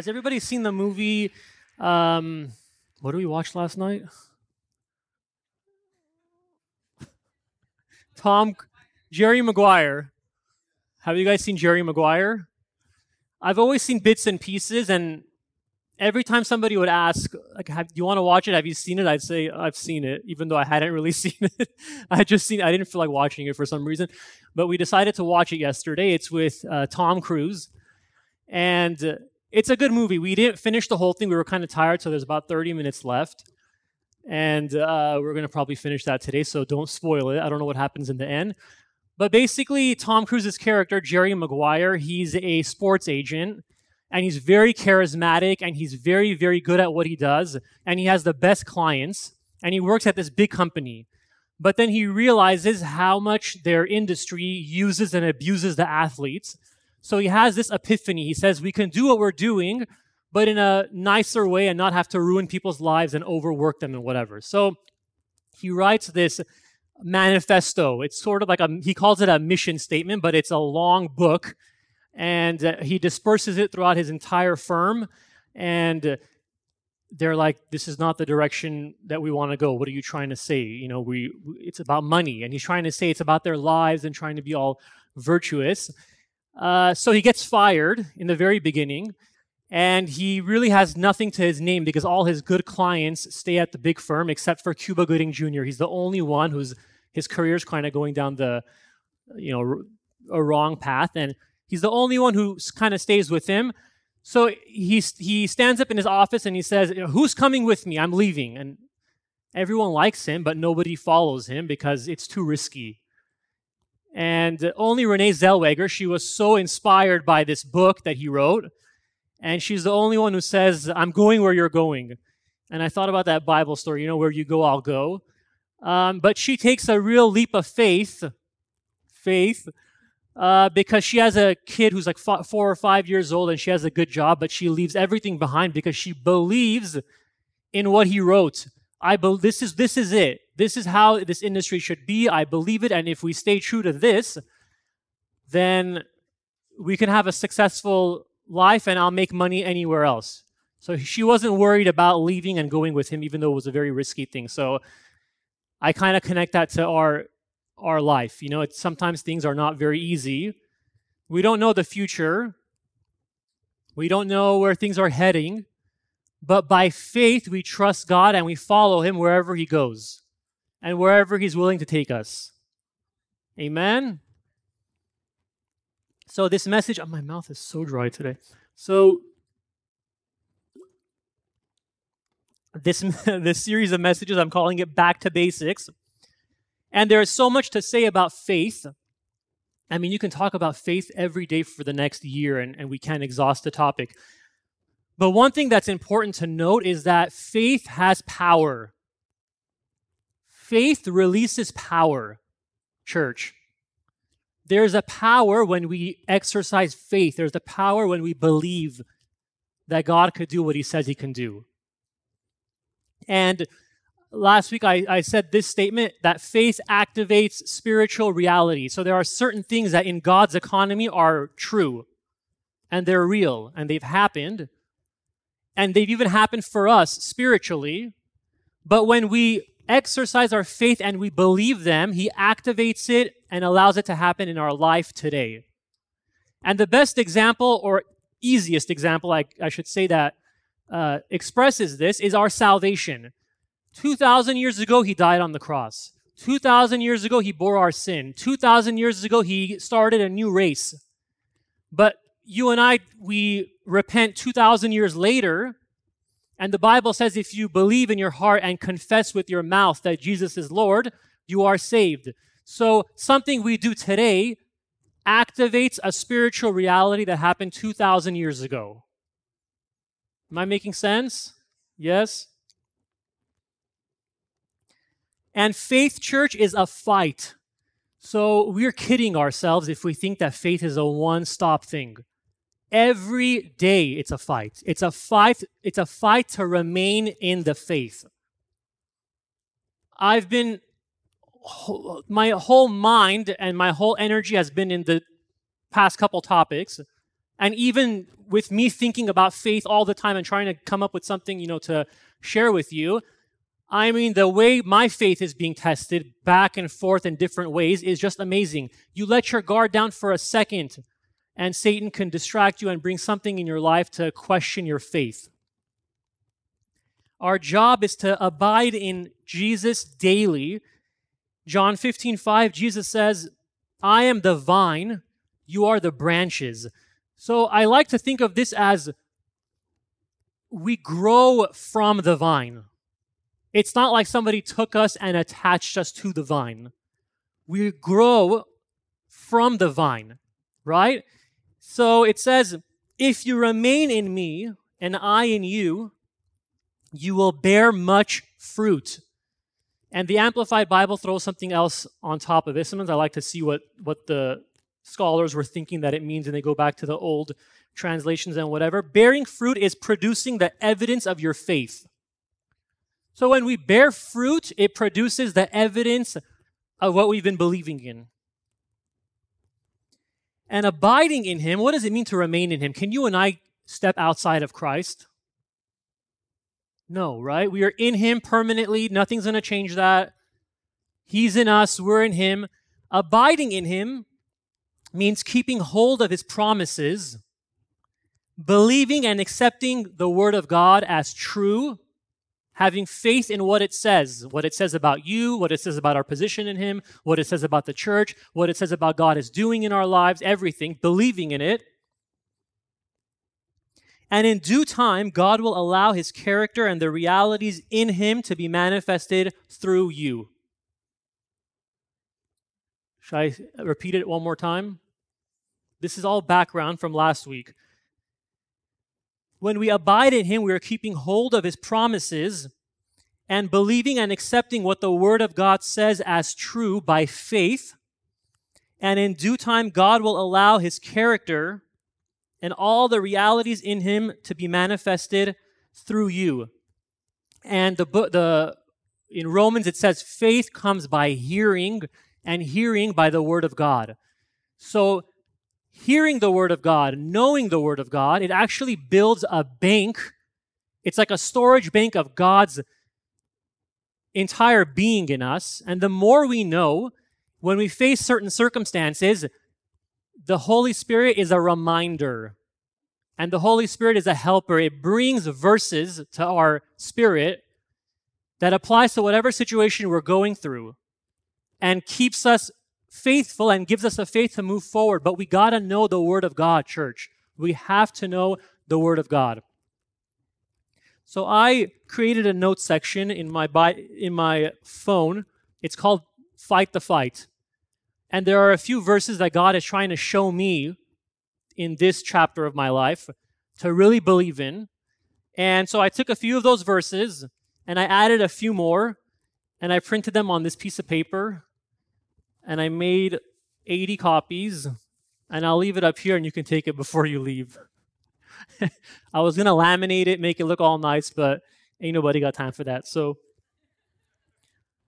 Has everybody seen the movie? Um, what did we watch last night? Tom, Jerry Maguire. Have you guys seen Jerry Maguire? I've always seen bits and pieces, and every time somebody would ask, like, have, "Do you want to watch it? Have you seen it?" I'd say, "I've seen it," even though I hadn't really seen it. I just seen. I didn't feel like watching it for some reason, but we decided to watch it yesterday. It's with uh, Tom Cruise, and it's a good movie. We didn't finish the whole thing. We were kind of tired, so there's about 30 minutes left, and uh, we're gonna probably finish that today. So don't spoil it. I don't know what happens in the end. But basically, Tom Cruise's character, Jerry Maguire, he's a sports agent and he's very charismatic and he's very, very good at what he does. And he has the best clients and he works at this big company. But then he realizes how much their industry uses and abuses the athletes. So he has this epiphany. He says, We can do what we're doing, but in a nicer way and not have to ruin people's lives and overwork them and whatever. So he writes this manifesto. It's sort of like a, he calls it a mission statement, but it's a long book. And uh, he disperses it throughout his entire firm. And they're like, this is not the direction that we want to go. What are you trying to say? You know, we, it's about money. And he's trying to say it's about their lives and trying to be all virtuous. Uh, so he gets fired in the very beginning. And he really has nothing to his name because all his good clients stay at the big firm except for Cuba Gooding Jr. He's the only one who's his career's kind of going down the you know a wrong path and he's the only one who kind of stays with him so he he stands up in his office and he says who's coming with me i'm leaving and everyone likes him but nobody follows him because it's too risky and only renee zellweger she was so inspired by this book that he wrote and she's the only one who says i'm going where you're going and i thought about that bible story you know where you go i'll go um, but she takes a real leap of faith, faith, uh, because she has a kid who's like four or five years old and she has a good job, but she leaves everything behind because she believes in what he wrote. I be- this is this is it. This is how this industry should be. I believe it, and if we stay true to this, then we can have a successful life, and I'll make money anywhere else. So she wasn't worried about leaving and going with him, even though it was a very risky thing. So I kind of connect that to our our life. You know, it's sometimes things are not very easy. We don't know the future. We don't know where things are heading. But by faith, we trust God and we follow Him wherever He goes and wherever He's willing to take us. Amen? So, this message, oh, my mouth is so dry today. So, this, this series of messages, I'm calling it Back to Basics. And there is so much to say about faith. I mean, you can talk about faith every day for the next year, and, and we can't exhaust the topic. But one thing that's important to note is that faith has power. Faith releases power, church. There's a power when we exercise faith, there's a power when we believe that God could do what He says He can do. And last week I, I said this statement that faith activates spiritual reality. So there are certain things that in God's economy are true and they're real and they've happened. And they've even happened for us spiritually. But when we exercise our faith and we believe them, He activates it and allows it to happen in our life today. And the best example, or easiest example, I, I should say that, uh, expresses this is our salvation. 2,000 years ago, he died on the cross. 2,000 years ago, he bore our sin. 2,000 years ago, he started a new race. But you and I, we repent 2,000 years later, and the Bible says if you believe in your heart and confess with your mouth that Jesus is Lord, you are saved. So something we do today activates a spiritual reality that happened 2,000 years ago. Am I making sense? Yes? And faith, church, is a fight. So we're kidding ourselves if we think that faith is a one stop thing. Every day it's a fight. It's a fight, it's a fight to remain in the faith. I've been my whole mind and my whole energy has been in the past couple topics And even with me thinking about faith all the time and trying to come up with something, you know, to share with you, I mean, the way my faith is being tested back and forth in different ways is just amazing. You let your guard down for a second, and Satan can distract you and bring something in your life to question your faith. Our job is to abide in Jesus daily. John 15, 5, Jesus says, I am the vine, you are the branches. So I like to think of this as we grow from the vine. It's not like somebody took us and attached us to the vine. We grow from the vine, right? So it says, If you remain in me and I in you, you will bear much fruit. And the Amplified Bible throws something else on top of it. Sometimes I like to see what, what the scholars were thinking that it means, and they go back to the old translations and whatever. Bearing fruit is producing the evidence of your faith. So when we bear fruit, it produces the evidence of what we've been believing in. And abiding in Him, what does it mean to remain in Him? Can you and I step outside of Christ? No, right? We are in Him permanently. Nothing's going to change that. He's in us, we're in Him. Abiding in Him means keeping hold of His promises, believing and accepting the Word of God as true, having faith in what it says, what it says about you, what it says about our position in Him, what it says about the church, what it says about God is doing in our lives, everything, believing in it. And in due time, God will allow his character and the realities in him to be manifested through you. Should I repeat it one more time? This is all background from last week. When we abide in him, we are keeping hold of his promises and believing and accepting what the word of God says as true by faith. And in due time, God will allow his character and all the realities in him to be manifested through you. And the book, the in Romans it says faith comes by hearing, and hearing by the word of God. So hearing the word of God, knowing the word of God, it actually builds a bank. It's like a storage bank of God's entire being in us. And the more we know, when we face certain circumstances, the Holy Spirit is a reminder. And the Holy Spirit is a helper. It brings verses to our spirit that applies to whatever situation we're going through and keeps us faithful and gives us the faith to move forward. But we got to know the Word of God, church. We have to know the Word of God. So I created a note section in my, in my phone. It's called Fight the Fight. And there are a few verses that God is trying to show me in this chapter of my life to really believe in. And so I took a few of those verses and I added a few more and I printed them on this piece of paper and I made 80 copies and I'll leave it up here and you can take it before you leave. I was going to laminate it, make it look all nice, but ain't nobody got time for that. So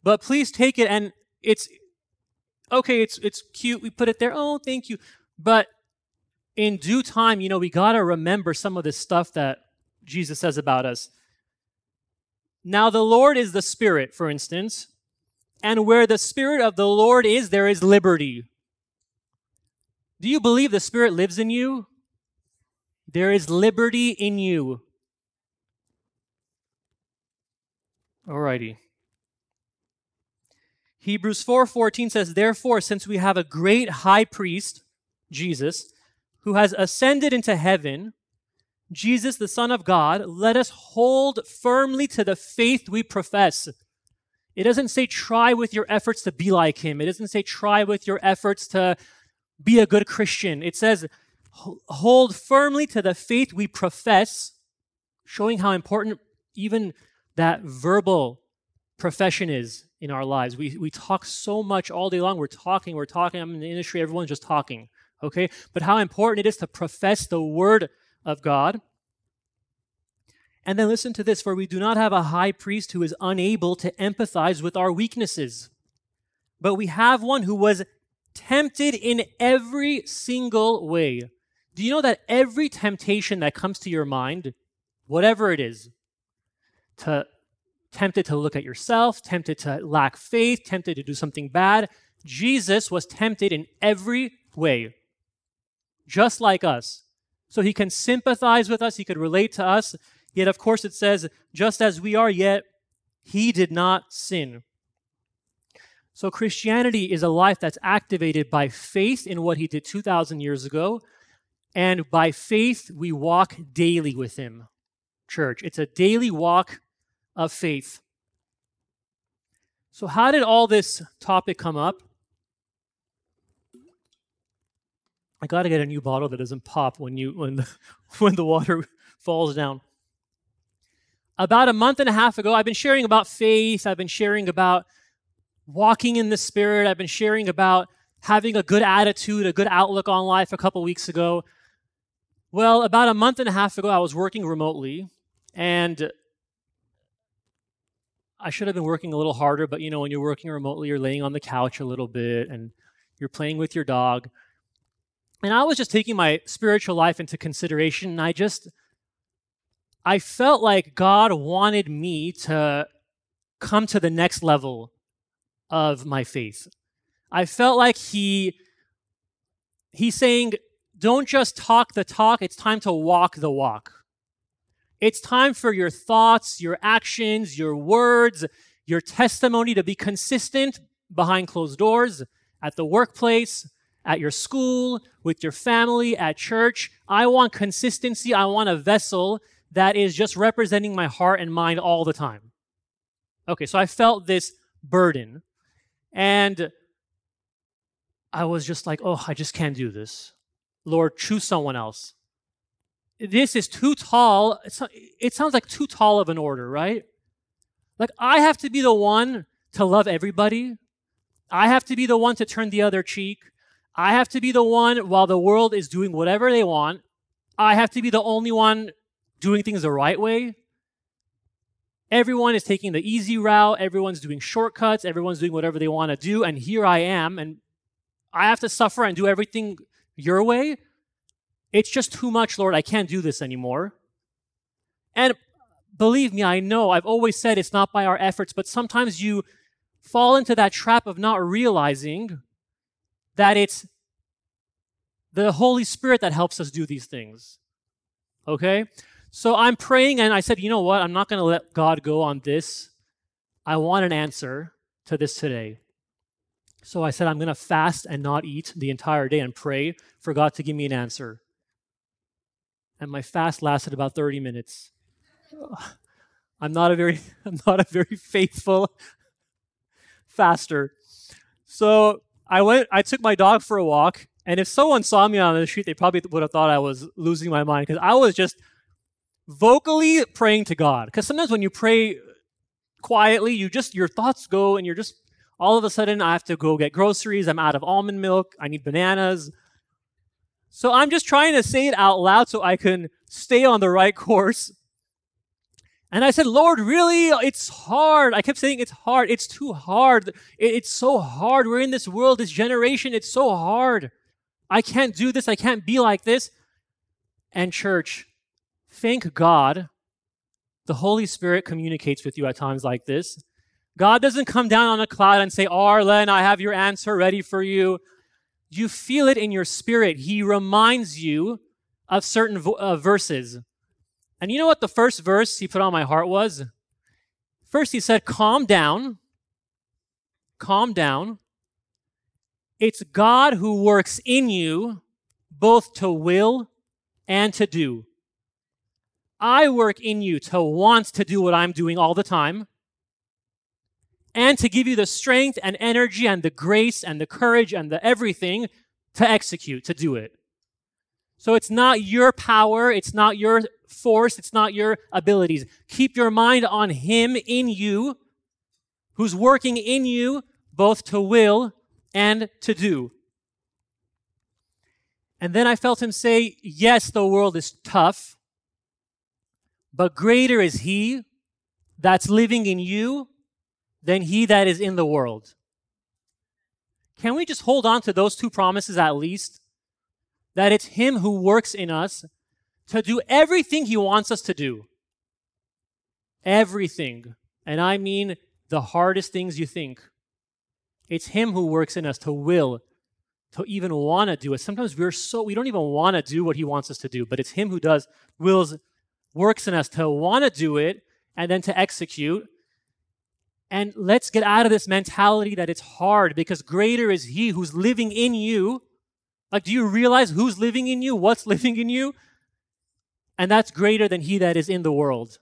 but please take it and it's okay, it's it's cute. We put it there. Oh, thank you. But in due time, you know, we got to remember some of this stuff that Jesus says about us. Now, the Lord is the Spirit, for instance, and where the Spirit of the Lord is, there is liberty. Do you believe the Spirit lives in you? There is liberty in you. Alrighty. Hebrews 4:14 says, "Therefore, since we have a great high priest, Jesus, who has ascended into heaven, Jesus the Son of God, let us hold firmly to the faith we profess." It doesn't say try with your efforts to be like him. It doesn't say try with your efforts to be a good Christian. It says hold firmly to the faith we profess, showing how important even that verbal profession is in our lives. We, we talk so much all day long. We're talking, we're talking. I'm in the industry, everyone's just talking, okay? But how important it is to profess the word of God. And then listen to this for we do not have a high priest who is unable to empathize with our weaknesses, but we have one who was tempted in every single way, Do you know that every temptation that comes to your mind, whatever it is, to tempted to look at yourself, tempted to lack faith, tempted to do something bad, Jesus was tempted in every way, just like us. So he can sympathize with us, he could relate to us. Yet, of course, it says, just as we are, yet he did not sin. So, Christianity is a life that's activated by faith in what he did 2,000 years ago, and by faith we walk daily with him. Church, it's a daily walk of faith. So, how did all this topic come up? I got to get a new bottle that doesn't pop when you when the, when the water falls down. About a month and a half ago, I've been sharing about faith. I've been sharing about walking in the Spirit. I've been sharing about having a good attitude, a good outlook on life a couple weeks ago. Well, about a month and a half ago, I was working remotely, and I should have been working a little harder, but you know, when you're working remotely, you're laying on the couch a little bit and you're playing with your dog. And I was just taking my spiritual life into consideration, and I just, I felt like God wanted me to come to the next level of my faith. I felt like He, He's saying, don't just talk the talk, it's time to walk the walk. It's time for your thoughts, your actions, your words, your testimony to be consistent behind closed doors, at the workplace, at your school, with your family, at church. I want consistency. I want a vessel that is just representing my heart and mind all the time. Okay, so I felt this burden. And I was just like, oh, I just can't do this. Lord, choose someone else this is too tall. It sounds like too tall of an order, right? Like, I have to be the one to love everybody. I have to be the one to turn the other cheek. I have to be the one while the world is doing whatever they want. I have to be the only one doing things the right way. Everyone is taking the easy route. Everyone's doing shortcuts. Everyone's doing whatever they want to do. And here I am, and I have to suffer and do everything your way. It's just too much, Lord. I can't do this anymore. And believe me, I know I've always said it's not by our efforts, but sometimes you fall into that trap of not realizing that it's the Holy Spirit that helps us do these things. Okay? So I'm praying and I said, you know what? I'm not going to let God go on this. I want an answer to this today. So I said, I'm going to fast and not eat the entire day and pray for God to give me an answer and my fast lasted about 30 minutes. I'm not a very I'm not a very faithful faster. So I went I took my dog for a walk and if someone saw me on the street they probably would have thought I was losing my mind because I was just vocally praying to God. Because sometimes when you pray quietly, you just your thoughts go and you're just all of a sudden I have to go get groceries, I'm out of almond milk, I need bananas, so I'm just trying to say it out loud so I can stay on the right course. And I said, Lord, really? It's hard. I kept saying it's hard. It's too hard. It's so hard. We're in this world, this generation. It's so hard. I can't do this. I can't be like this. And, church, thank God the Holy Spirit communicates with you at times like this. God doesn't come down on a cloud and say, Arlen, I have your answer ready for you you feel it in your spirit. He reminds you of certain vo- uh, verses. And you know what the first verse he put on my heart was? First, he said, Calm down. Calm down. It's God who works in you both to will and to do. I work in you to want to do what I'm doing all the time and to give you the strength and energy and the grace and the courage and the everything to execute, to do it. So it's not your power, it's not your force, it's not your abilities. Keep your mind on Him in you, who's working in you both to will and to do. And then I felt Him say, Yes, the world is tough, but greater is He that's living in you than he that is in the world. Can we just hold on to those two promises at least? that it's Him who works in us to do everything He wants us to do. Everything. And I mean the hardest things you think. It's Him who works in us to will, to even want to do it. Sometimes we're so, we don't even want to do what He wants us to do, but it's Him who does, wills, works in us to want to do it and then to execute. And let's get out of this mentality that it's hard because greater is He who's living in you. Like, do you realize who's living in you? What's living in you? And that's greater than He that is in the world.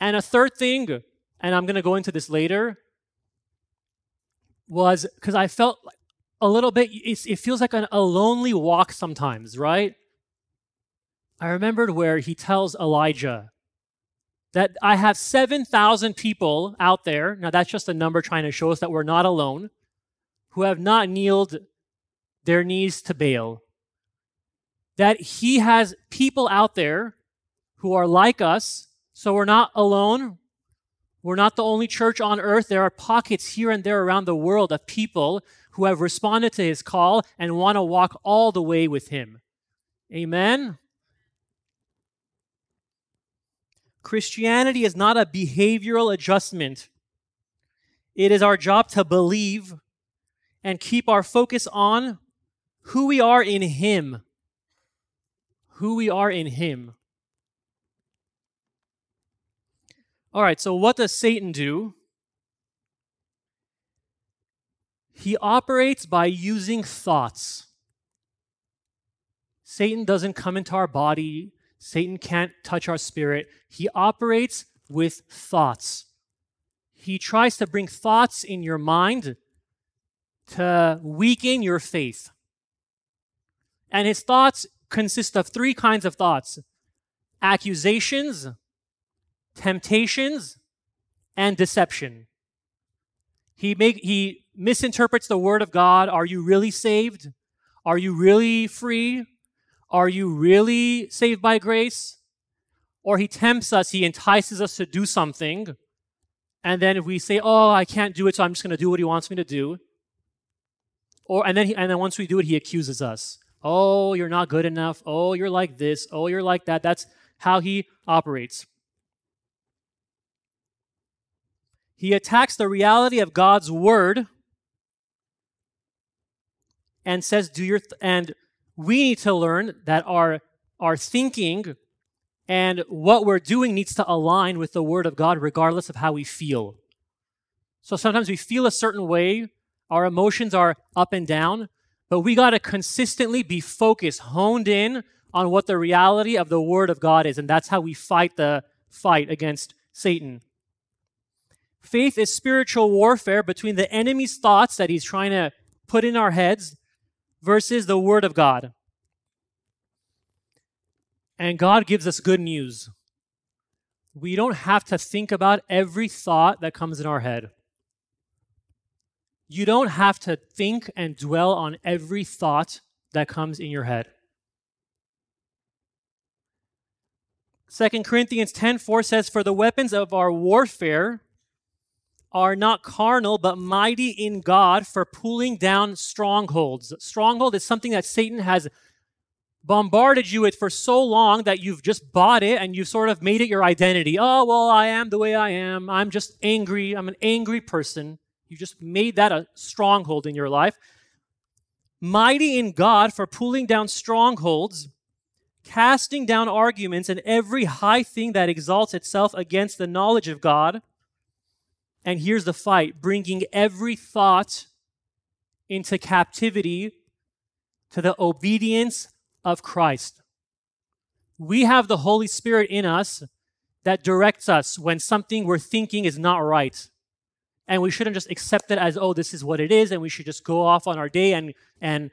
And a third thing, and I'm going to go into this later, was because I felt a little bit, it feels like a lonely walk sometimes, right? I remembered where he tells Elijah, that I have 7,000 people out there, now that's just a number trying to show us that we're not alone, who have not kneeled their knees to Baal. That he has people out there who are like us, so we're not alone. We're not the only church on earth. There are pockets here and there around the world of people who have responded to his call and want to walk all the way with him. Amen. Christianity is not a behavioral adjustment. It is our job to believe and keep our focus on who we are in Him. Who we are in Him. All right, so what does Satan do? He operates by using thoughts. Satan doesn't come into our body Satan can't touch our spirit. He operates with thoughts. He tries to bring thoughts in your mind to weaken your faith. And his thoughts consist of three kinds of thoughts accusations, temptations, and deception. He, make, he misinterprets the word of God. Are you really saved? Are you really free? Are you really saved by grace? Or he tempts us, he entices us to do something. And then we say, oh, I can't do it, so I'm just going to do what he wants me to do. Or, and, then he, and then once we do it, he accuses us. Oh, you're not good enough. Oh, you're like this. Oh, you're like that. That's how he operates. He attacks the reality of God's word and says, do your, th- and we need to learn that our, our thinking and what we're doing needs to align with the Word of God, regardless of how we feel. So sometimes we feel a certain way, our emotions are up and down, but we got to consistently be focused, honed in on what the reality of the Word of God is. And that's how we fight the fight against Satan. Faith is spiritual warfare between the enemy's thoughts that he's trying to put in our heads versus the Word of God. And God gives us good news. We don't have to think about every thought that comes in our head. You don't have to think and dwell on every thought that comes in your head. 2 Corinthians 10:4 says for the weapons of our warfare are not carnal, but mighty in God for pulling down strongholds. Stronghold is something that Satan has bombarded you with for so long that you've just bought it and you've sort of made it your identity. Oh, well, I am the way I am. I'm just angry. I'm an angry person. You just made that a stronghold in your life. Mighty in God for pulling down strongholds, casting down arguments and every high thing that exalts itself against the knowledge of God and here's the fight bringing every thought into captivity to the obedience of Christ. We have the Holy Spirit in us that directs us when something we're thinking is not right. And we shouldn't just accept it as, oh, this is what it is, and we should just go off on our day and and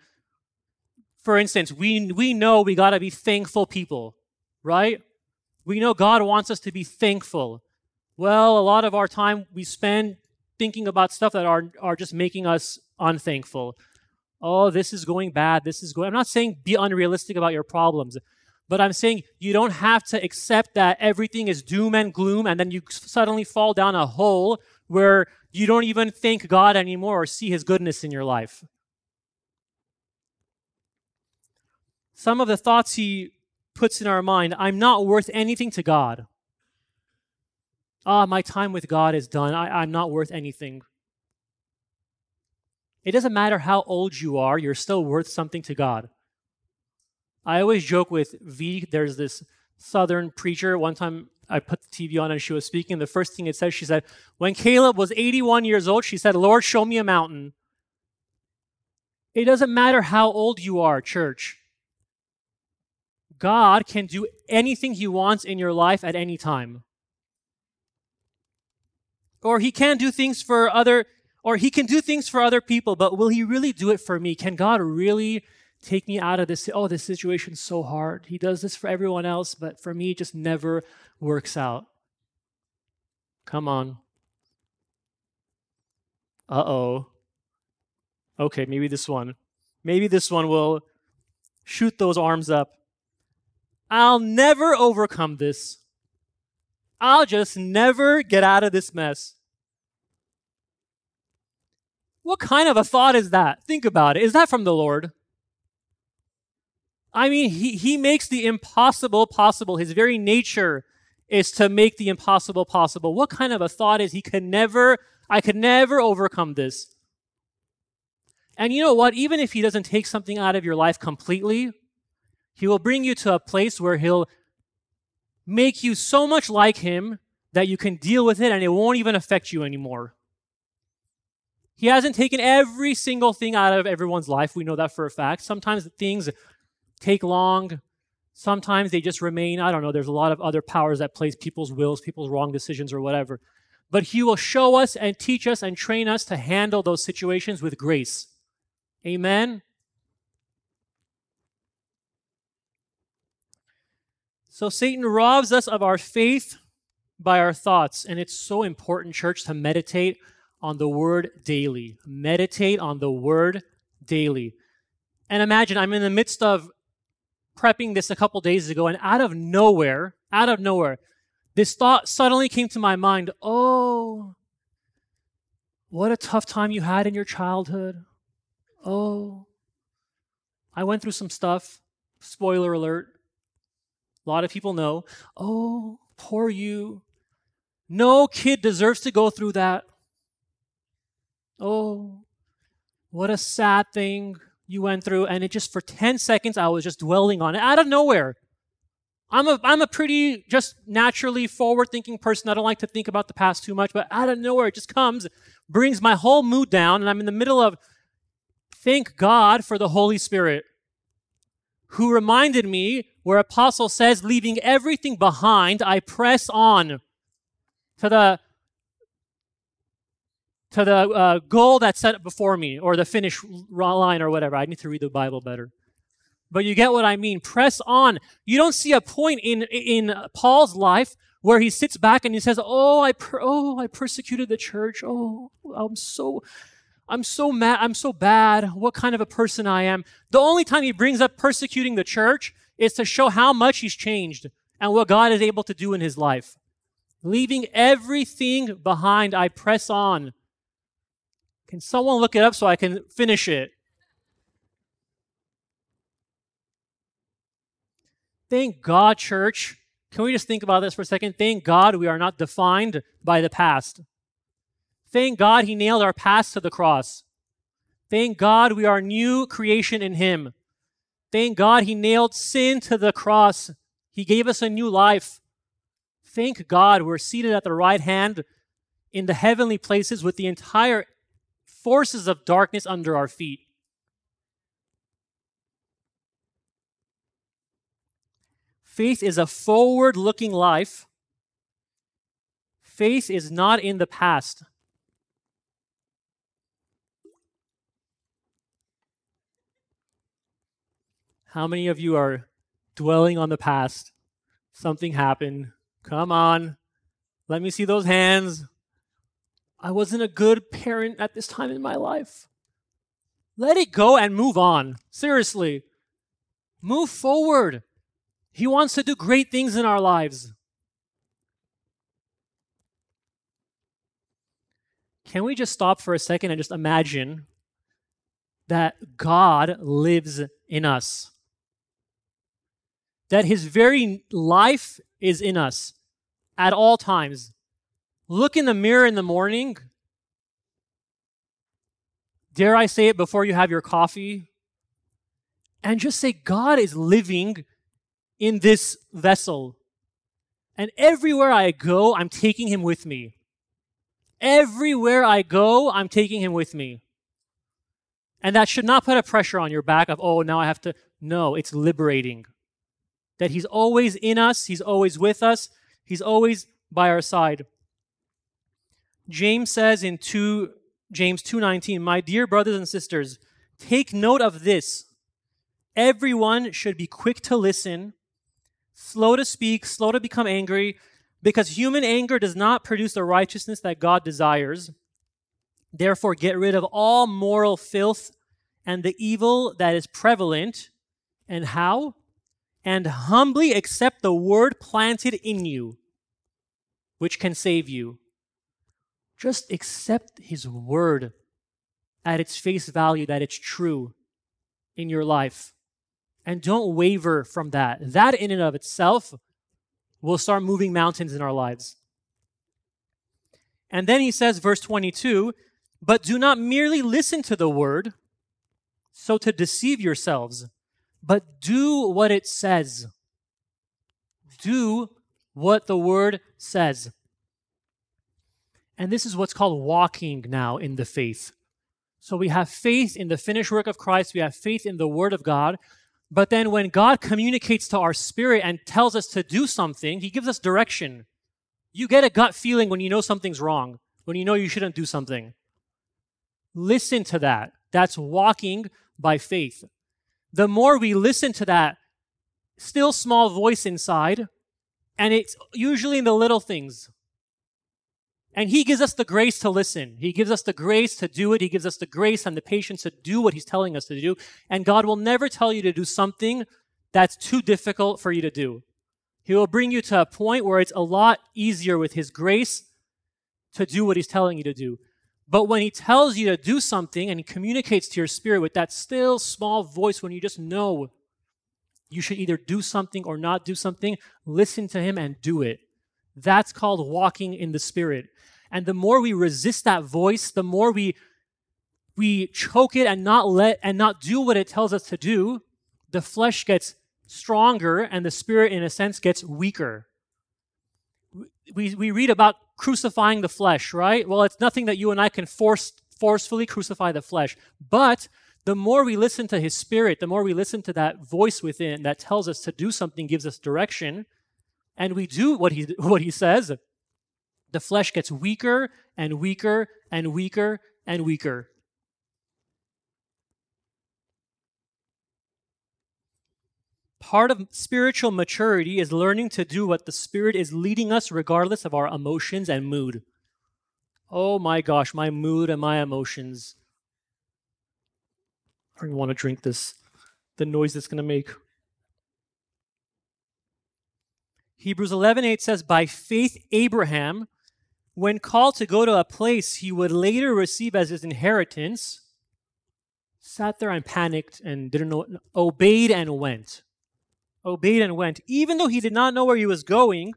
for instance, we we know we gotta be thankful people, right? We know God wants us to be thankful. Well, a lot of our time we spend thinking about stuff that are, are just making us unthankful. Oh, this is going bad. This is going. I'm not saying be unrealistic about your problems, but I'm saying you don't have to accept that everything is doom and gloom and then you suddenly fall down a hole where you don't even thank God anymore or see his goodness in your life. some of the thoughts he puts in our mind I'm not worth anything to God. Ah, my time with God is done. I, I'm not worth anything. It doesn't matter how old you are, you're still worth something to God. I always joke with V, there's this southern preacher. One time I put the TV on and she was speaking. The first thing it says, she said, When Caleb was 81 years old, she said, Lord, show me a mountain. It doesn't matter how old you are, church. God can do anything He wants in your life at any time. Or He can do things for other, or He can do things for other people, but will He really do it for me? Can God really take me out of this? Oh, this situation's so hard. He does this for everyone else, but for me, it just never works out. Come on. Uh oh. Okay, maybe this one. Maybe this one will shoot those arms up. I'll never overcome this. I'll just never get out of this mess. What kind of a thought is that? Think about it. Is that from the Lord? I mean, he, he makes the impossible possible. His very nature is to make the impossible possible. What kind of a thought is he can never, I could never overcome this? And you know what? Even if he doesn't take something out of your life completely, he will bring you to a place where he'll make you so much like him that you can deal with it and it won't even affect you anymore. He hasn't taken every single thing out of everyone's life. We know that for a fact. Sometimes things take long. Sometimes they just remain. I don't know. There's a lot of other powers that place people's wills, people's wrong decisions, or whatever. But He will show us and teach us and train us to handle those situations with grace. Amen. So Satan robs us of our faith by our thoughts. And it's so important, church, to meditate on the word daily. Meditate on the word daily. And imagine I'm in the midst of prepping this a couple days ago, and out of nowhere, out of nowhere, this thought suddenly came to my mind oh, what a tough time you had in your childhood. Oh, I went through some stuff. Spoiler alert. A lot of people know. Oh, poor you. No kid deserves to go through that. Oh, what a sad thing you went through. And it just, for 10 seconds, I was just dwelling on it out of nowhere. I'm a, I'm a pretty just naturally forward thinking person. I don't like to think about the past too much, but out of nowhere, it just comes, brings my whole mood down, and I'm in the middle of thank God for the Holy Spirit who reminded me where apostle says leaving everything behind i press on to the to the uh, goal that's set before me or the finish line or whatever. I need to read the bible better. But you get what i mean. Press on. You don't see a point in in paul's life where he sits back and he says oh i per- oh i persecuted the church. Oh i'm so I'm so mad, I'm so bad, what kind of a person I am. The only time he brings up persecuting the church is to show how much he's changed and what God is able to do in his life. Leaving everything behind, I press on. Can someone look it up so I can finish it? Thank God, church. Can we just think about this for a second? Thank God we are not defined by the past. Thank God he nailed our past to the cross. Thank God we are new creation in him. Thank God he nailed sin to the cross. He gave us a new life. Thank God we're seated at the right hand in the heavenly places with the entire forces of darkness under our feet. Faith is a forward looking life. Faith is not in the past. How many of you are dwelling on the past? Something happened. Come on. Let me see those hands. I wasn't a good parent at this time in my life. Let it go and move on. Seriously. Move forward. He wants to do great things in our lives. Can we just stop for a second and just imagine that God lives in us? That his very life is in us at all times. Look in the mirror in the morning. Dare I say it before you have your coffee? And just say, God is living in this vessel. And everywhere I go, I'm taking him with me. Everywhere I go, I'm taking him with me. And that should not put a pressure on your back of, oh, now I have to. No, it's liberating. That he's always in us, he's always with us, he's always by our side. James says in 2 James 2:19, "My dear brothers and sisters, take note of this. Everyone should be quick to listen, slow to speak, slow to become angry, because human anger does not produce the righteousness that God desires. Therefore, get rid of all moral filth and the evil that is prevalent. And how? And humbly accept the word planted in you, which can save you. Just accept his word at its face value, that it's true in your life. And don't waver from that. That, in and of itself, we'll start moving mountains in our lives. And then he says, verse 22 But do not merely listen to the word, so to deceive yourselves, but do what it says. Do what the word says. And this is what's called walking now in the faith. So we have faith in the finished work of Christ, we have faith in the word of God, but then when God communicates to our spirit and tells us to do something, He gives us direction. You get a gut feeling when you know something's wrong, when you know you shouldn't do something. Listen to that. That's walking by faith. The more we listen to that still small voice inside, and it's usually in the little things. And he gives us the grace to listen. He gives us the grace to do it. He gives us the grace and the patience to do what he's telling us to do. And God will never tell you to do something that's too difficult for you to do. He will bring you to a point where it's a lot easier with his grace to do what he's telling you to do. But when he tells you to do something and he communicates to your spirit with that still small voice when you just know you should either do something or not do something, listen to him and do it. That's called walking in the spirit. And the more we resist that voice, the more we we choke it and not let and not do what it tells us to do, the flesh gets stronger and the spirit in a sense gets weaker. We, we read about crucifying the flesh, right? Well, it's nothing that you and I can force forcefully crucify the flesh. But the more we listen to his spirit, the more we listen to that voice within that tells us to do something, gives us direction, and we do what he what he says, the flesh gets weaker and weaker and weaker and weaker. Part of spiritual maturity is learning to do what the Spirit is leading us, regardless of our emotions and mood. Oh my gosh, my mood and my emotions. I don't even want to drink this, the noise it's going to make. Hebrews 11:8 says by faith Abraham when called to go to a place he would later receive as his inheritance, sat there and panicked and didn't know, obeyed and went. Obeyed and went. Even though he did not know where he was going,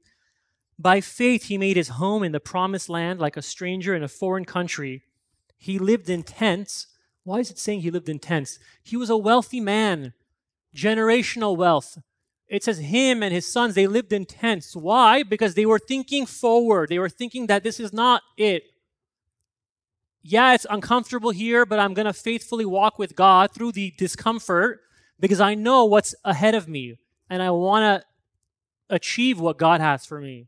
by faith he made his home in the promised land like a stranger in a foreign country. He lived in tents. Why is it saying he lived in tents? He was a wealthy man, generational wealth. It says him and his sons, they lived in tents. Why? Because they were thinking forward. They were thinking that this is not it. Yeah, it's uncomfortable here, but I'm going to faithfully walk with God through the discomfort because I know what's ahead of me and I want to achieve what God has for me.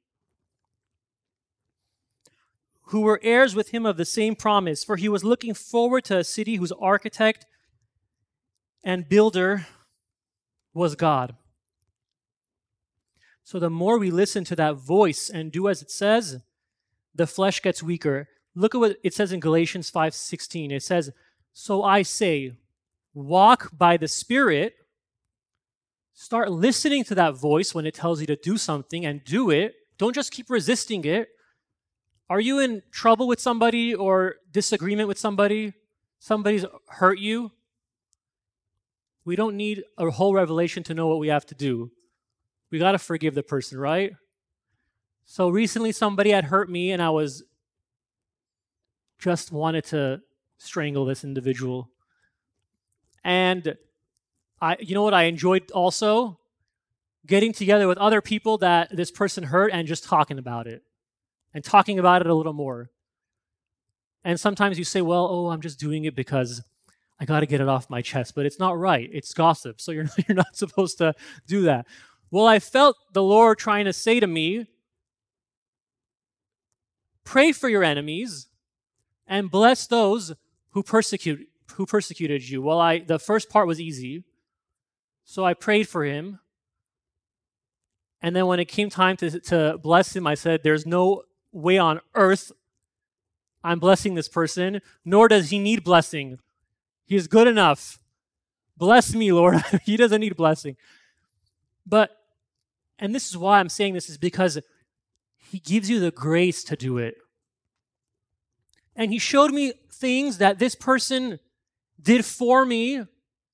Who were heirs with him of the same promise, for he was looking forward to a city whose architect and builder was God. So the more we listen to that voice and do as it says, the flesh gets weaker. Look at what it says in Galatians 5:16. It says, "So I say, walk by the Spirit." Start listening to that voice when it tells you to do something and do it. Don't just keep resisting it. Are you in trouble with somebody or disagreement with somebody? Somebody's hurt you? We don't need a whole revelation to know what we have to do. we got to forgive the person, right? So recently somebody had hurt me and I was just wanted to strangle this individual. And I you know what I enjoyed also getting together with other people that this person hurt and just talking about it and talking about it a little more. And sometimes you say, well, oh, I'm just doing it because I got to get it off my chest, but it's not right. It's gossip. So you're not, you're not supposed to do that. Well, I felt the Lord trying to say to me, pray for your enemies and bless those who persecute who persecuted you. Well, I the first part was easy. So I prayed for him. And then when it came time to, to bless him, I said, There's no way on earth I'm blessing this person, nor does he need blessing. He is good enough. Bless me, Lord. he doesn't need blessing. But, and this is why I'm saying this, is because he gives you the grace to do it. And he showed me things that this person did for me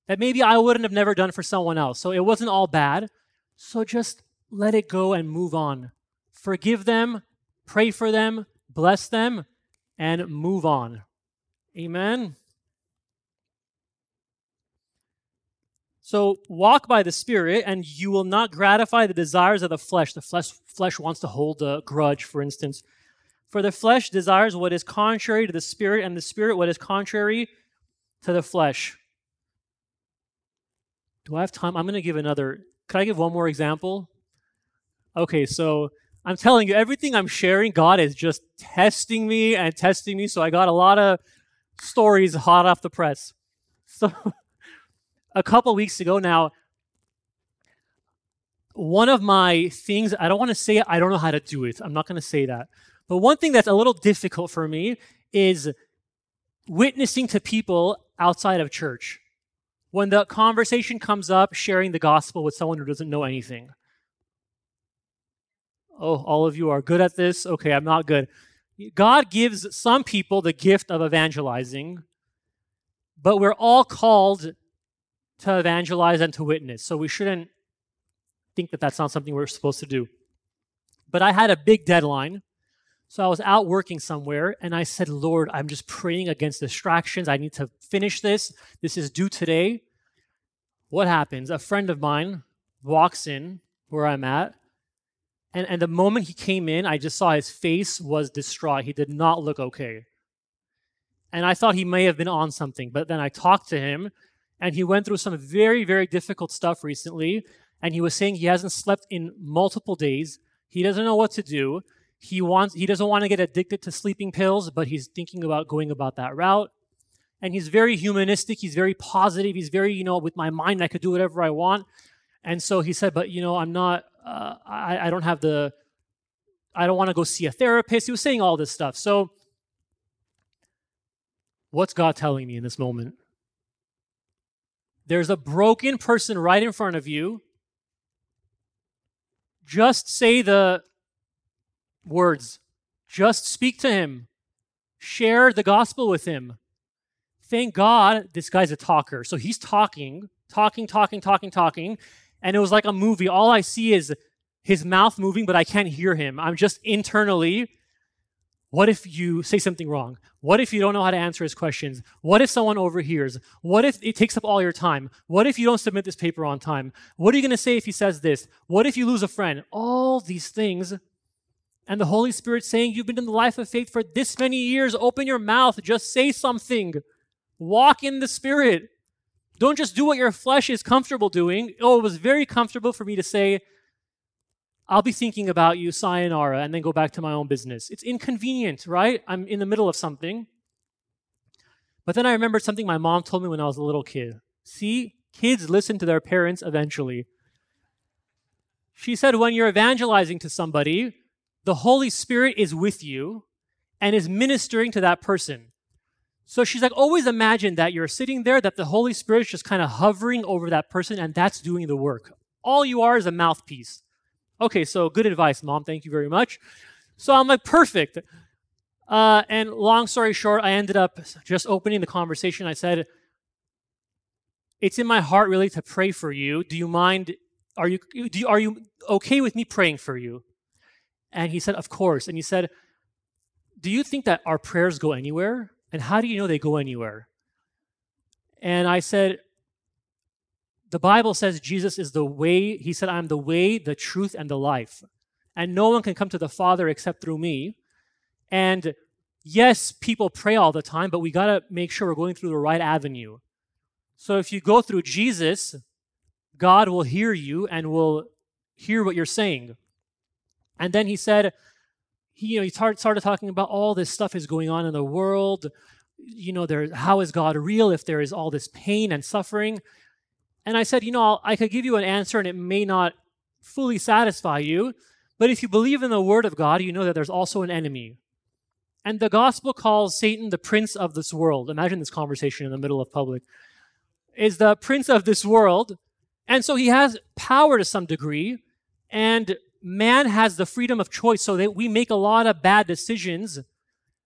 that maybe I wouldn't have never done for someone else. So it wasn't all bad. So just let it go and move on. Forgive them, pray for them, bless them, and move on. Amen. So walk by the Spirit, and you will not gratify the desires of the flesh. The flesh, flesh wants to hold a grudge, for instance. For the flesh desires what is contrary to the Spirit, and the Spirit what is contrary to the flesh. Do I have time? I'm going to give another. Can I give one more example? Okay, so I'm telling you, everything I'm sharing, God is just testing me and testing me. So I got a lot of stories hot off the press. So a couple weeks ago now, one of my things, I don't want to say I don't know how to do it. I'm not going to say that. But one thing that's a little difficult for me is witnessing to people outside of church. When the conversation comes up, sharing the gospel with someone who doesn't know anything. Oh, all of you are good at this? Okay, I'm not good. God gives some people the gift of evangelizing, but we're all called to evangelize and to witness. So we shouldn't think that that's not something we're supposed to do. But I had a big deadline. So I was out working somewhere and I said, Lord, I'm just praying against distractions. I need to finish this. This is due today. What happens? A friend of mine walks in where I'm at and, and the moment he came in, I just saw his face was distraught. He did not look okay. And I thought he may have been on something. But then I talked to him, and he went through some very, very difficult stuff recently. And he was saying he hasn't slept in multiple days. He doesn't know what to do. He wants he doesn't want to get addicted to sleeping pills, but he's thinking about going about that route. And he's very humanistic, he's very positive, he's very, you know, with my mind I could do whatever I want. And so he said, but you know, I'm not uh, I, I don't have the, I don't want to go see a therapist. He was saying all this stuff. So, what's God telling me in this moment? There's a broken person right in front of you. Just say the words, just speak to him, share the gospel with him. Thank God this guy's a talker. So he's talking, talking, talking, talking, talking and it was like a movie. All I see is his mouth moving, but I can't hear him. I'm just internally. What if you say something wrong? What if you don't know how to answer his questions? What if someone overhears? What if it takes up all your time? What if you don't submit this paper on time? What are you going to say if he says this? What if you lose a friend? All these things. And the Holy Spirit saying, You've been in the life of faith for this many years. Open your mouth. Just say something. Walk in the Spirit. Don't just do what your flesh is comfortable doing. Oh, it was very comfortable for me to say, I'll be thinking about you, sayonara, and then go back to my own business. It's inconvenient, right? I'm in the middle of something. But then I remembered something my mom told me when I was a little kid. See, kids listen to their parents eventually. She said, when you're evangelizing to somebody, the Holy Spirit is with you and is ministering to that person. So she's like, always imagine that you're sitting there, that the Holy Spirit's just kind of hovering over that person, and that's doing the work. All you are is a mouthpiece. Okay, so good advice, mom. Thank you very much. So I'm like, perfect. Uh, and long story short, I ended up just opening the conversation. I said, It's in my heart really to pray for you. Do you mind are you, do you, are you okay with me praying for you? And he said, Of course. And he said, Do you think that our prayers go anywhere? And how do you know they go anywhere? And I said, The Bible says Jesus is the way. He said, I'm the way, the truth, and the life. And no one can come to the Father except through me. And yes, people pray all the time, but we got to make sure we're going through the right avenue. So if you go through Jesus, God will hear you and will hear what you're saying. And then he said, he, you know, he started talking about all this stuff is going on in the world. You know, there, how is God real if there is all this pain and suffering? And I said, you know, I'll, I could give you an answer and it may not fully satisfy you, but if you believe in the Word of God, you know that there's also an enemy. And the gospel calls Satan the prince of this world. Imagine this conversation in the middle of public. Is the prince of this world. And so he has power to some degree. And man has the freedom of choice so that we make a lot of bad decisions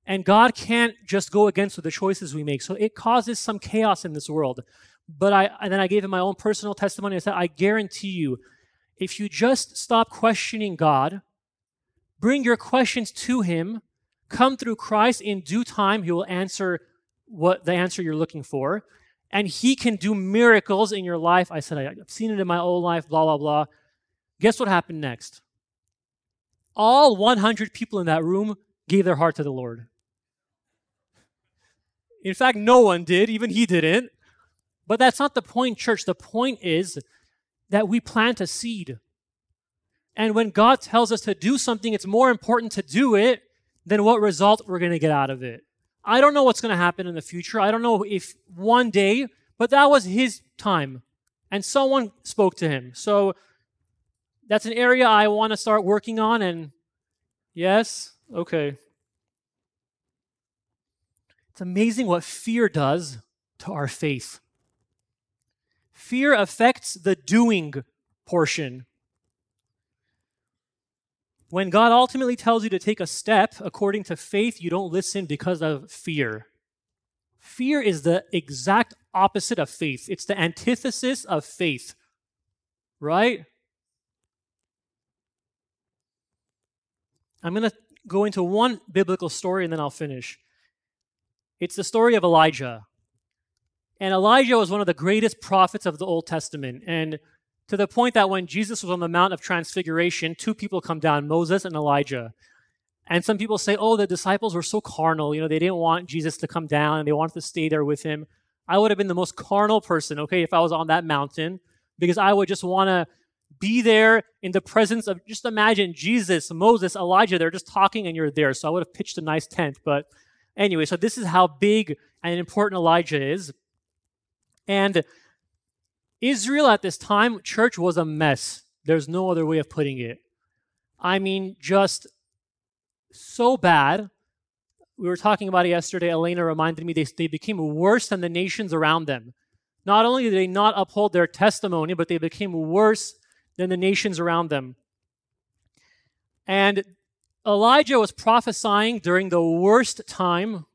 and God can't just go against the choices we make. So it causes some chaos in this world. But I and then I gave him my own personal testimony. I said, I guarantee you, if you just stop questioning God, bring your questions to him, come through Christ in due time, he will answer what the answer you're looking for. And he can do miracles in your life. I said, I've seen it in my own life, blah, blah, blah. Guess what happened next? All 100 people in that room gave their heart to the Lord. In fact, no one did, even he didn't. But that's not the point, church. The point is that we plant a seed. And when God tells us to do something, it's more important to do it than what result we're going to get out of it. I don't know what's going to happen in the future. I don't know if one day, but that was his time. And someone spoke to him. So that's an area I want to start working on. And yes, okay. It's amazing what fear does to our faith. Fear affects the doing portion. When God ultimately tells you to take a step according to faith, you don't listen because of fear. Fear is the exact opposite of faith, it's the antithesis of faith, right? I'm going to go into one biblical story and then I'll finish. It's the story of Elijah. And Elijah was one of the greatest prophets of the Old Testament. And to the point that when Jesus was on the Mount of Transfiguration, two people come down, Moses and Elijah. And some people say, oh, the disciples were so carnal. You know, they didn't want Jesus to come down and they wanted to stay there with him. I would have been the most carnal person, okay, if I was on that mountain, because I would just want to be there in the presence of just imagine Jesus, Moses, Elijah, they're just talking and you're there. So I would have pitched a nice tent. But anyway, so this is how big and important Elijah is. And Israel at this time, church was a mess. There's no other way of putting it. I mean, just so bad. We were talking about it yesterday. Elena reminded me they, they became worse than the nations around them. Not only did they not uphold their testimony, but they became worse than the nations around them. And Elijah was prophesying during the worst time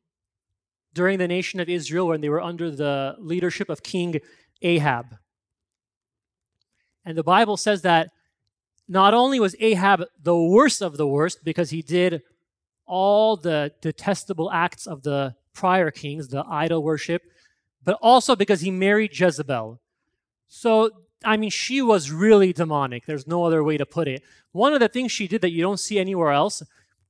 during the nation of Israel when they were under the leadership of King Ahab. And the Bible says that not only was Ahab the worst of the worst because he did all the detestable acts of the prior kings, the idol worship, but also because he married Jezebel. So I mean, she was really demonic. There's no other way to put it. One of the things she did that you don't see anywhere else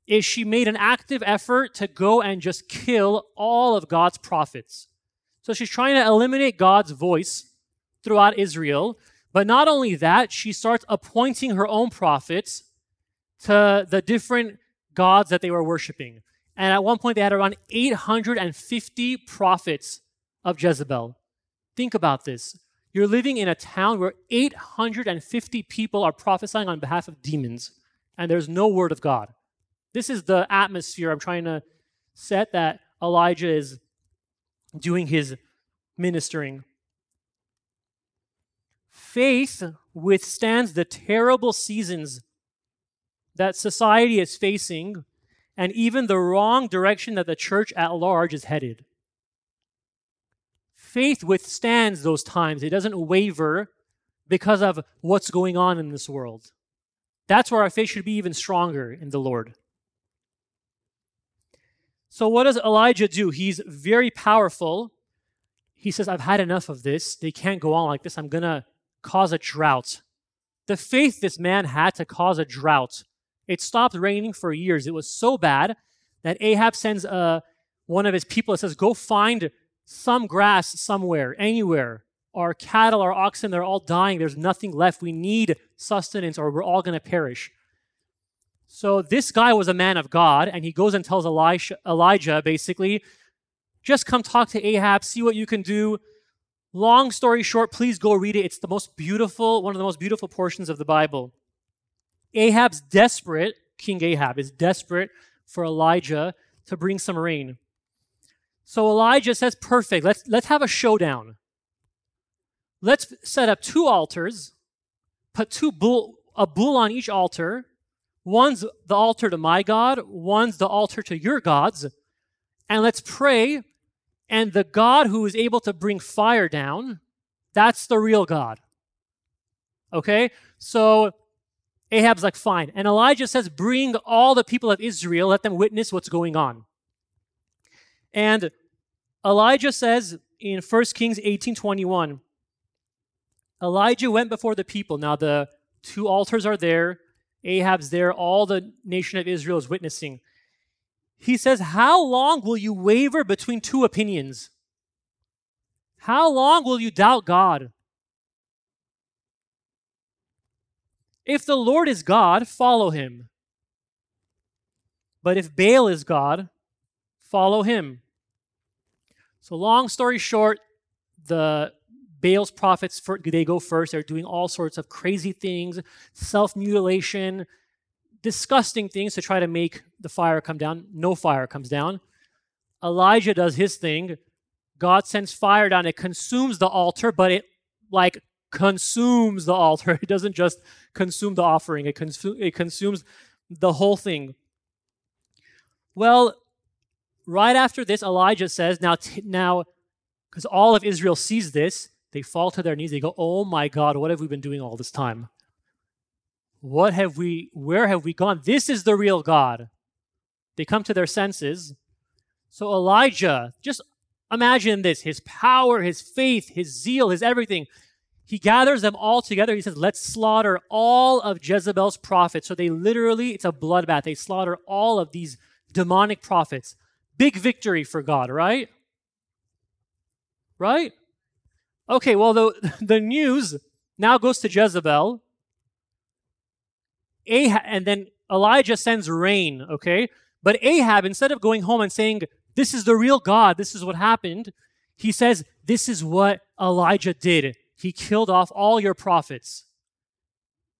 is she made an active effort to go and just kill all of God's prophets. So she's trying to eliminate God's voice throughout Israel. But not only that, she starts appointing her own prophets to the different gods that they were worshiping. And at one point, they had around 850 prophets of Jezebel. Think about this. You're living in a town where 850 people are prophesying on behalf of demons, and there's no word of God. This is the atmosphere I'm trying to set that Elijah is doing his ministering. Faith withstands the terrible seasons that society is facing and even the wrong direction that the church at large is headed faith withstands those times. It doesn't waver. because of what's going on in this world. That's where our faith should be even stronger in the Lord. So, what does Elijah do? He's very powerful. He says, I've had enough of this. They can't go on like this. I'm going to cause a drought. The faith this man had to cause a drought. It stopped raining for years. It was so bad that Ahab sends a, uh, one of his people and says, Go find some grass somewhere, anywhere. Our cattle, our oxen, they're all dying. There's nothing left. We need sustenance or we're all going to perish. So this guy was a man of God, and he goes and tells Elijah, basically, just come talk to Ahab, see what you can do. Long story short, please go read it. It's the most beautiful, one of the most beautiful portions of the Bible. Ahab's desperate, King Ahab is desperate for Elijah to bring some rain. So Elijah says, Perfect, let's, let's have a showdown. Let's set up two altars, put two bull, a bull on each altar. One's the altar to my God, one's the altar to your gods. And let's pray. And the God who is able to bring fire down, that's the real God. Okay? So Ahab's like, fine. And Elijah says, bring all the people of Israel, let them witness what's going on. And Elijah says in 1 Kings 18:21, Elijah went before the people. Now the two altars are there. Ahab's there. All the nation of Israel is witnessing. He says, How long will you waver between two opinions? How long will you doubt God? If the Lord is God, follow him. But if Baal is God, follow him. So, long story short, the Baal's prophets, they go first. They're doing all sorts of crazy things, self mutilation, disgusting things to try to make the fire come down. No fire comes down. Elijah does his thing. God sends fire down. It consumes the altar, but it like consumes the altar. It doesn't just consume the offering, it, consu- it consumes the whole thing. Well, right after this, Elijah says, now, t- now, because all of Israel sees this, they fall to their knees. They go, "Oh my God, what have we been doing all this time? What have we? Where have we gone? This is the real God." They come to their senses. So Elijah, just imagine this: his power, his faith, his zeal, his everything. He gathers them all together. He says, Let's slaughter all of Jezebel's prophets. So they literally, it's a bloodbath. They slaughter all of these demonic prophets. Big victory for God, right? Right? Okay, well, the, the news now goes to Jezebel. Ahab, and then Elijah sends rain, okay? But Ahab, instead of going home and saying, This is the real God, this is what happened, he says, This is what Elijah did. He killed off all your prophets.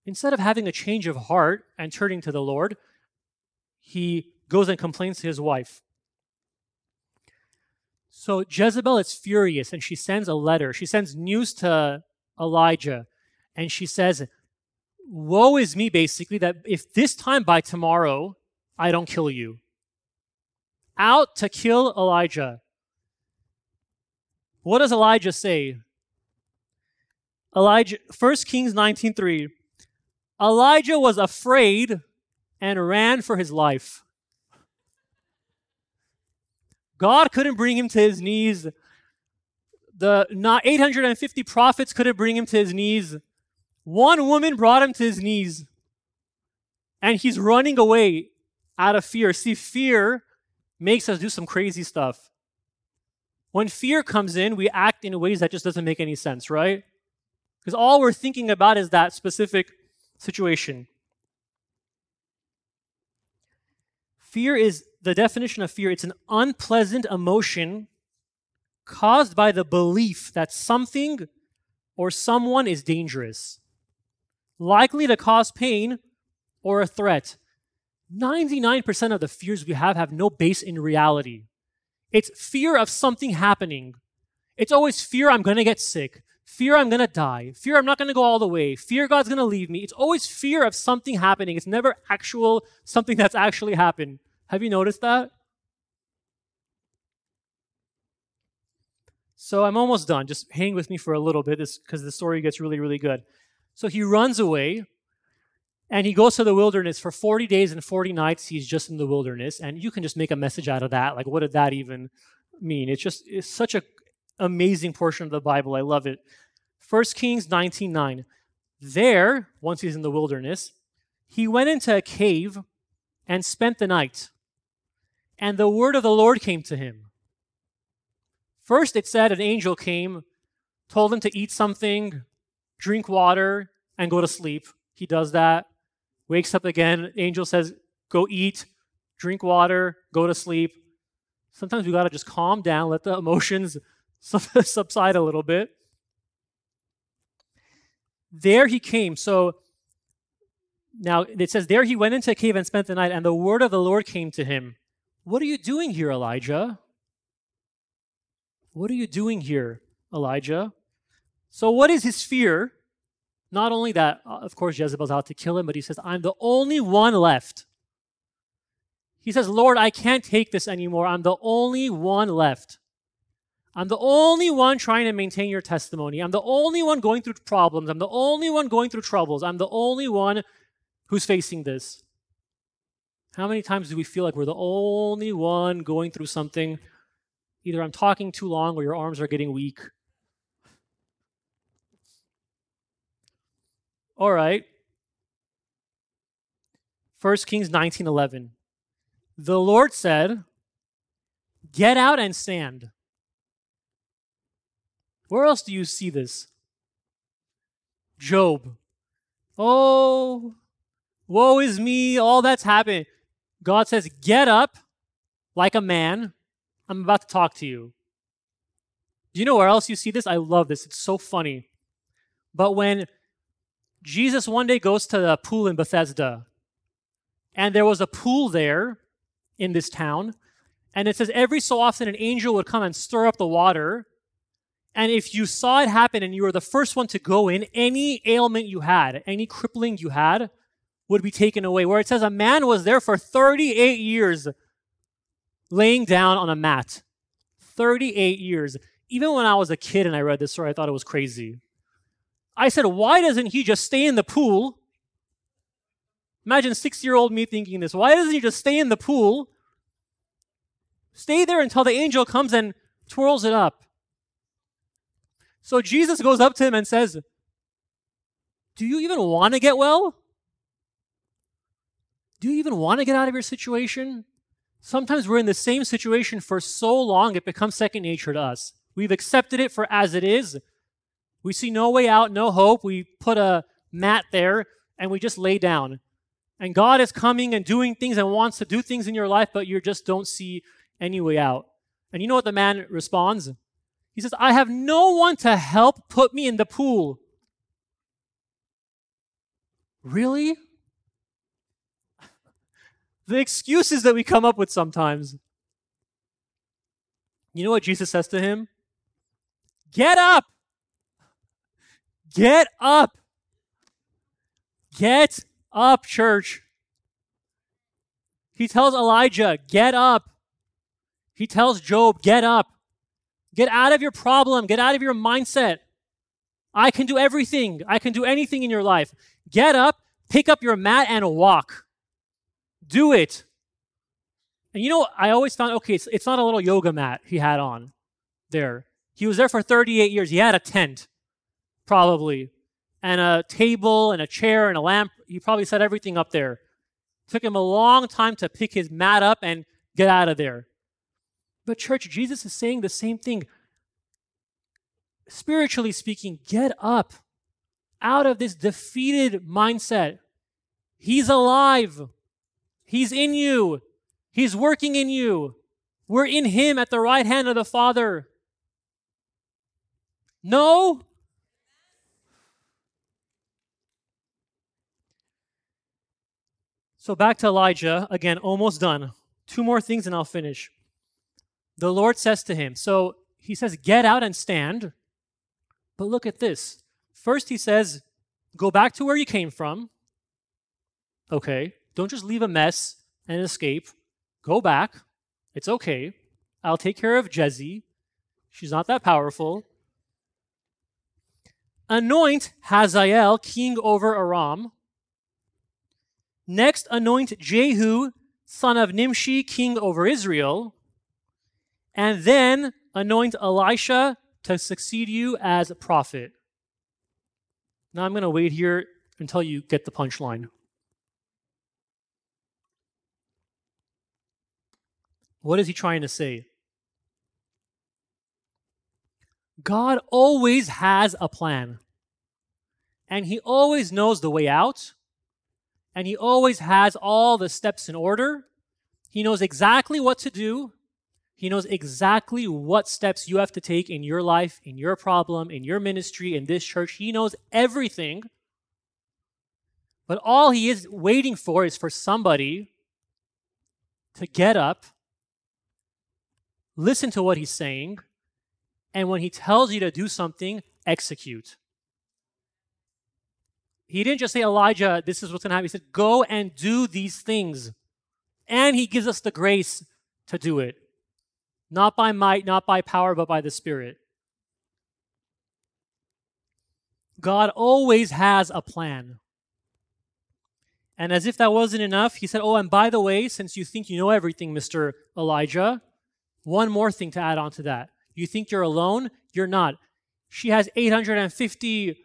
Instead of having a change of heart and turning to the Lord, he goes and complains to his wife. So Jezebel is furious and she sends a letter. She sends news to Elijah and she says, Woe is me, basically, that if this time by tomorrow I don't kill you. Out to kill Elijah. What does Elijah say? Elijah 1 Kings 19:3 Elijah was afraid and ran for his life. God couldn't bring him to his knees. The not 850 prophets couldn't bring him to his knees. One woman brought him to his knees. And he's running away out of fear. See, fear makes us do some crazy stuff. When fear comes in, we act in ways that just doesn't make any sense, right? Because all we're thinking about is that specific situation. Fear is the definition of fear it's an unpleasant emotion caused by the belief that something or someone is dangerous, likely to cause pain or a threat. 99% of the fears we have have no base in reality. It's fear of something happening. It's always fear I'm going to get sick. Fear I'm going to die. Fear I'm not going to go all the way. Fear God's going to leave me. It's always fear of something happening. It's never actual something that's actually happened. Have you noticed that? So I'm almost done. Just hang with me for a little bit because the story gets really, really good. So he runs away and he goes to the wilderness for 40 days and 40 nights. He's just in the wilderness. And you can just make a message out of that. Like, what did that even mean? It's just it's such an amazing portion of the Bible. I love it. 1 Kings 19.9. There, once he's in the wilderness, he went into a cave and spent the night. And the word of the Lord came to him. First, it said an angel came, told him to eat something, drink water, and go to sleep. He does that, wakes up again. Angel says, Go eat, drink water, go to sleep. Sometimes we got to just calm down, let the emotions subside a little bit. There he came. So now it says, There he went into a cave and spent the night, and the word of the Lord came to him. What are you doing here, Elijah? What are you doing here, Elijah? So, what is his fear? Not only that, uh, of course, Jezebel's out to kill him, but he says, I'm the only one left. He says, Lord, I can't take this anymore. I'm the only one left. I'm the only one trying to maintain your testimony. I'm the only one going through problems. I'm the only one going through troubles. I'm the only one who's facing this. How many times do we feel like we're the only one going through something? Either I'm talking too long or your arms are getting weak. All right. 1 Kings 19:11. The Lord said, "Get out and stand." Where else do you see this? Job. Oh, woe is me, all that's happened. God says, Get up like a man. I'm about to talk to you. Do you know where else you see this? I love this. It's so funny. But when Jesus one day goes to the pool in Bethesda, and there was a pool there in this town, and it says every so often an angel would come and stir up the water. And if you saw it happen and you were the first one to go in, any ailment you had, any crippling you had, would be taken away. Where it says a man was there for 38 years laying down on a mat. 38 years. Even when I was a kid and I read this story, I thought it was crazy. I said, why doesn't he just stay in the pool? Imagine six year old me thinking this. Why doesn't he just stay in the pool? Stay there until the angel comes and twirls it up. So Jesus goes up to him and says, Do you even want to get well? Do you even want to get out of your situation? Sometimes we're in the same situation for so long it becomes second nature to us. We've accepted it for as it is. We see no way out, no hope. We put a mat there and we just lay down. And God is coming and doing things and wants to do things in your life, but you just don't see any way out. And you know what the man responds? He says, I have no one to help put me in the pool. Really? The excuses that we come up with sometimes. You know what Jesus says to him? Get up! Get up! Get up, church. He tells Elijah, Get up. He tells Job, Get up. Get out of your problem. Get out of your mindset. I can do everything. I can do anything in your life. Get up, pick up your mat, and walk. Do it. And you know, I always found okay, it's, it's not a little yoga mat he had on there. He was there for 38 years. He had a tent, probably, and a table and a chair and a lamp. He probably set everything up there. Took him a long time to pick his mat up and get out of there. But, church, Jesus is saying the same thing. Spiritually speaking, get up out of this defeated mindset. He's alive. He's in you. He's working in you. We're in Him at the right hand of the Father. No? So back to Elijah. Again, almost done. Two more things and I'll finish. The Lord says to him, so he says, Get out and stand. But look at this. First, he says, Go back to where you came from. Okay. Don't just leave a mess and escape. Go back. It's okay. I'll take care of Jezzy. She's not that powerful. Anoint Hazael king over Aram. Next, anoint Jehu, son of Nimshi, king over Israel. And then anoint Elisha to succeed you as a prophet. Now I'm going to wait here until you get the punchline. What is he trying to say? God always has a plan. And he always knows the way out. And he always has all the steps in order. He knows exactly what to do. He knows exactly what steps you have to take in your life, in your problem, in your ministry, in this church. He knows everything. But all he is waiting for is for somebody to get up, listen to what he's saying, and when he tells you to do something, execute. He didn't just say, Elijah, this is what's going to happen. He said, go and do these things. And he gives us the grace to do it. Not by might, not by power, but by the Spirit. God always has a plan. And as if that wasn't enough, he said, Oh, and by the way, since you think you know everything, Mr. Elijah, one more thing to add on to that. You think you're alone? You're not. She has 850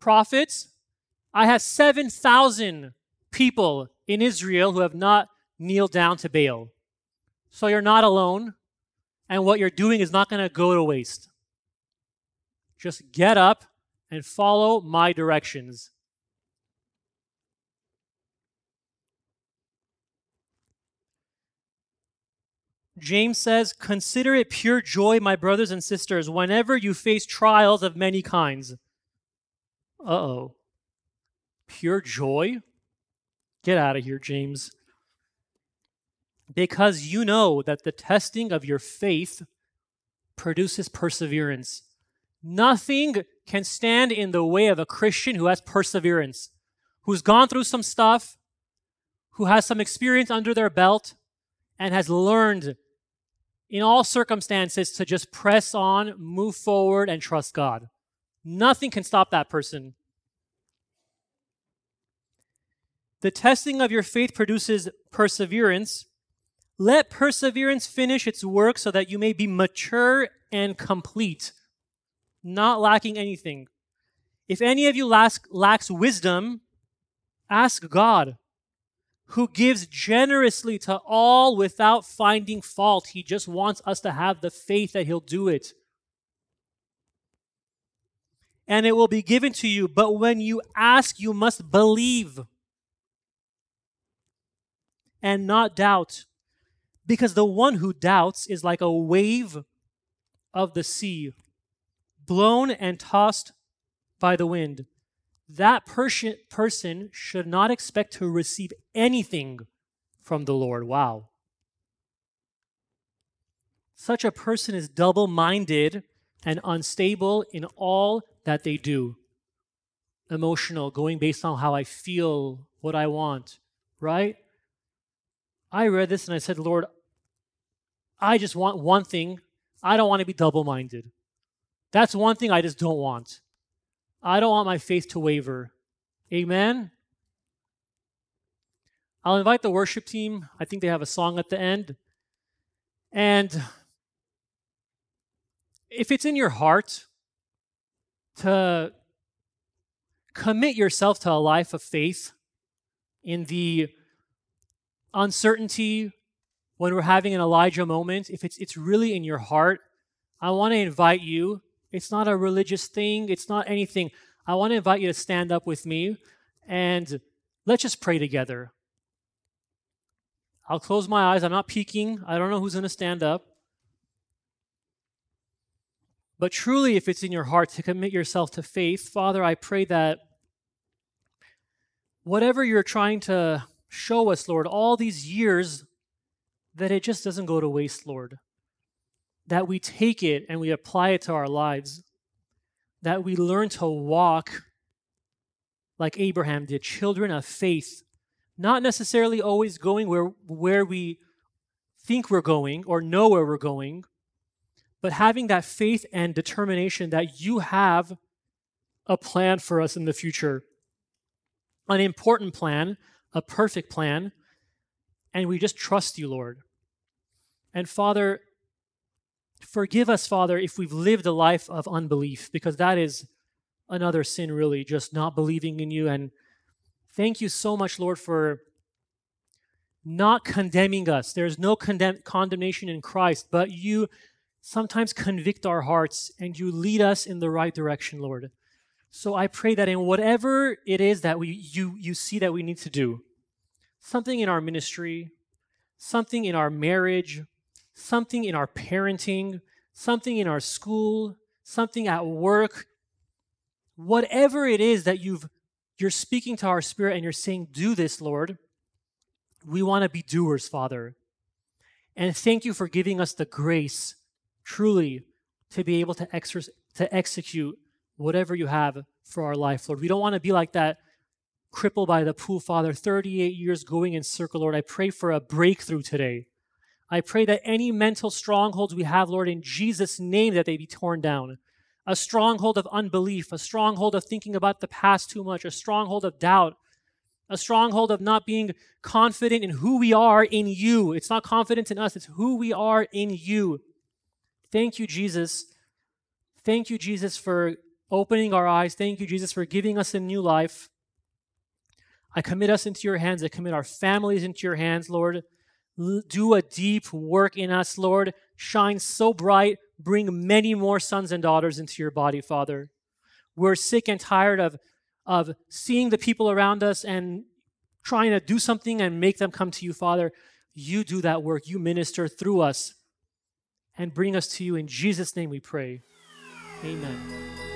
prophets. I have 7,000 people in Israel who have not kneeled down to Baal. So you're not alone, and what you're doing is not going to go to waste. Just get up and follow my directions. James says, Consider it pure joy, my brothers and sisters, whenever you face trials of many kinds. Uh oh. Pure joy? Get out of here, James. Because you know that the testing of your faith produces perseverance. Nothing can stand in the way of a Christian who has perseverance, who's gone through some stuff, who has some experience under their belt, and has learned in all circumstances to just press on, move forward, and trust God. Nothing can stop that person. The testing of your faith produces perseverance. Let perseverance finish its work so that you may be mature and complete, not lacking anything. If any of you lacks, lacks wisdom, ask God who gives generously to all without finding fault. He just wants us to have the faith that He'll do it. And it will be given to you. But when you ask, you must believe and not doubt. Because the one who doubts is like a wave of the sea, blown and tossed by the wind that person, person should not expect to receive anything from the Lord. Wow. Such a person is double minded and unstable in all that they do. Emotional, going based on how I feel, what I want, right? I read this and I said, Lord, I just want one thing. I don't want to be double minded. That's one thing I just don't want. I don't want my faith to waver. Amen. I'll invite the worship team. I think they have a song at the end. And if it's in your heart to commit yourself to a life of faith in the uncertainty when we're having an Elijah moment, if it's, it's really in your heart, I want to invite you it's not a religious thing, it's not anything. I want to invite you to stand up with me and let's just pray together. I'll close my eyes. I'm not peeking. I don't know who's going to stand up. But truly, if it's in your heart to commit yourself to faith, Father, I pray that whatever you're trying to show us, Lord, all these years, that it just doesn't go to waste, Lord that we take it and we apply it to our lives, that we learn to walk like Abraham did, children of faith, not necessarily always going where, where we think we're going or know where we're going, but having that faith and determination that you have a plan for us in the future, an important plan, a perfect plan, and we just trust you, Lord. And Father, forgive us, Father, if we've lived a life of unbelief, because that is another sin, really, just not believing in you. And thank you so much, Lord, for not condemning us. There's no condemn- condemnation in Christ, but you sometimes convict our hearts and you lead us in the right direction, Lord. So I pray that in whatever it is that we you you see that we need to do, something in our ministry, something in our marriage, something in our parenting, something in our school, something at work, whatever it is that you've you're speaking to our spirit and you're saying do this, Lord. We want to be doers, Father. And thank you for giving us the grace truly to be able to, exer- to execute whatever you have for our life, Lord. We don't want to be like that crippled by the pool, Father, 38 years going in circle, Lord. I pray for a breakthrough today. I pray that any mental strongholds we have, Lord, in Jesus' name, that they be torn down. A stronghold of unbelief, a stronghold of thinking about the past too much, a stronghold of doubt, a stronghold of not being confident in who we are in you. It's not confidence in us, it's who we are in you. Thank you, Jesus. Thank you, Jesus, for opening our eyes. Thank you, Jesus, for giving us a new life. I commit us into your hands. I commit our families into your hands, Lord. Do a deep work in us, Lord. Shine so bright. Bring many more sons and daughters into your body, Father. We're sick and tired of, of seeing the people around us and trying to do something and make them come to you, Father. You do that work. You minister through us and bring us to you. In Jesus' name we pray. Amen.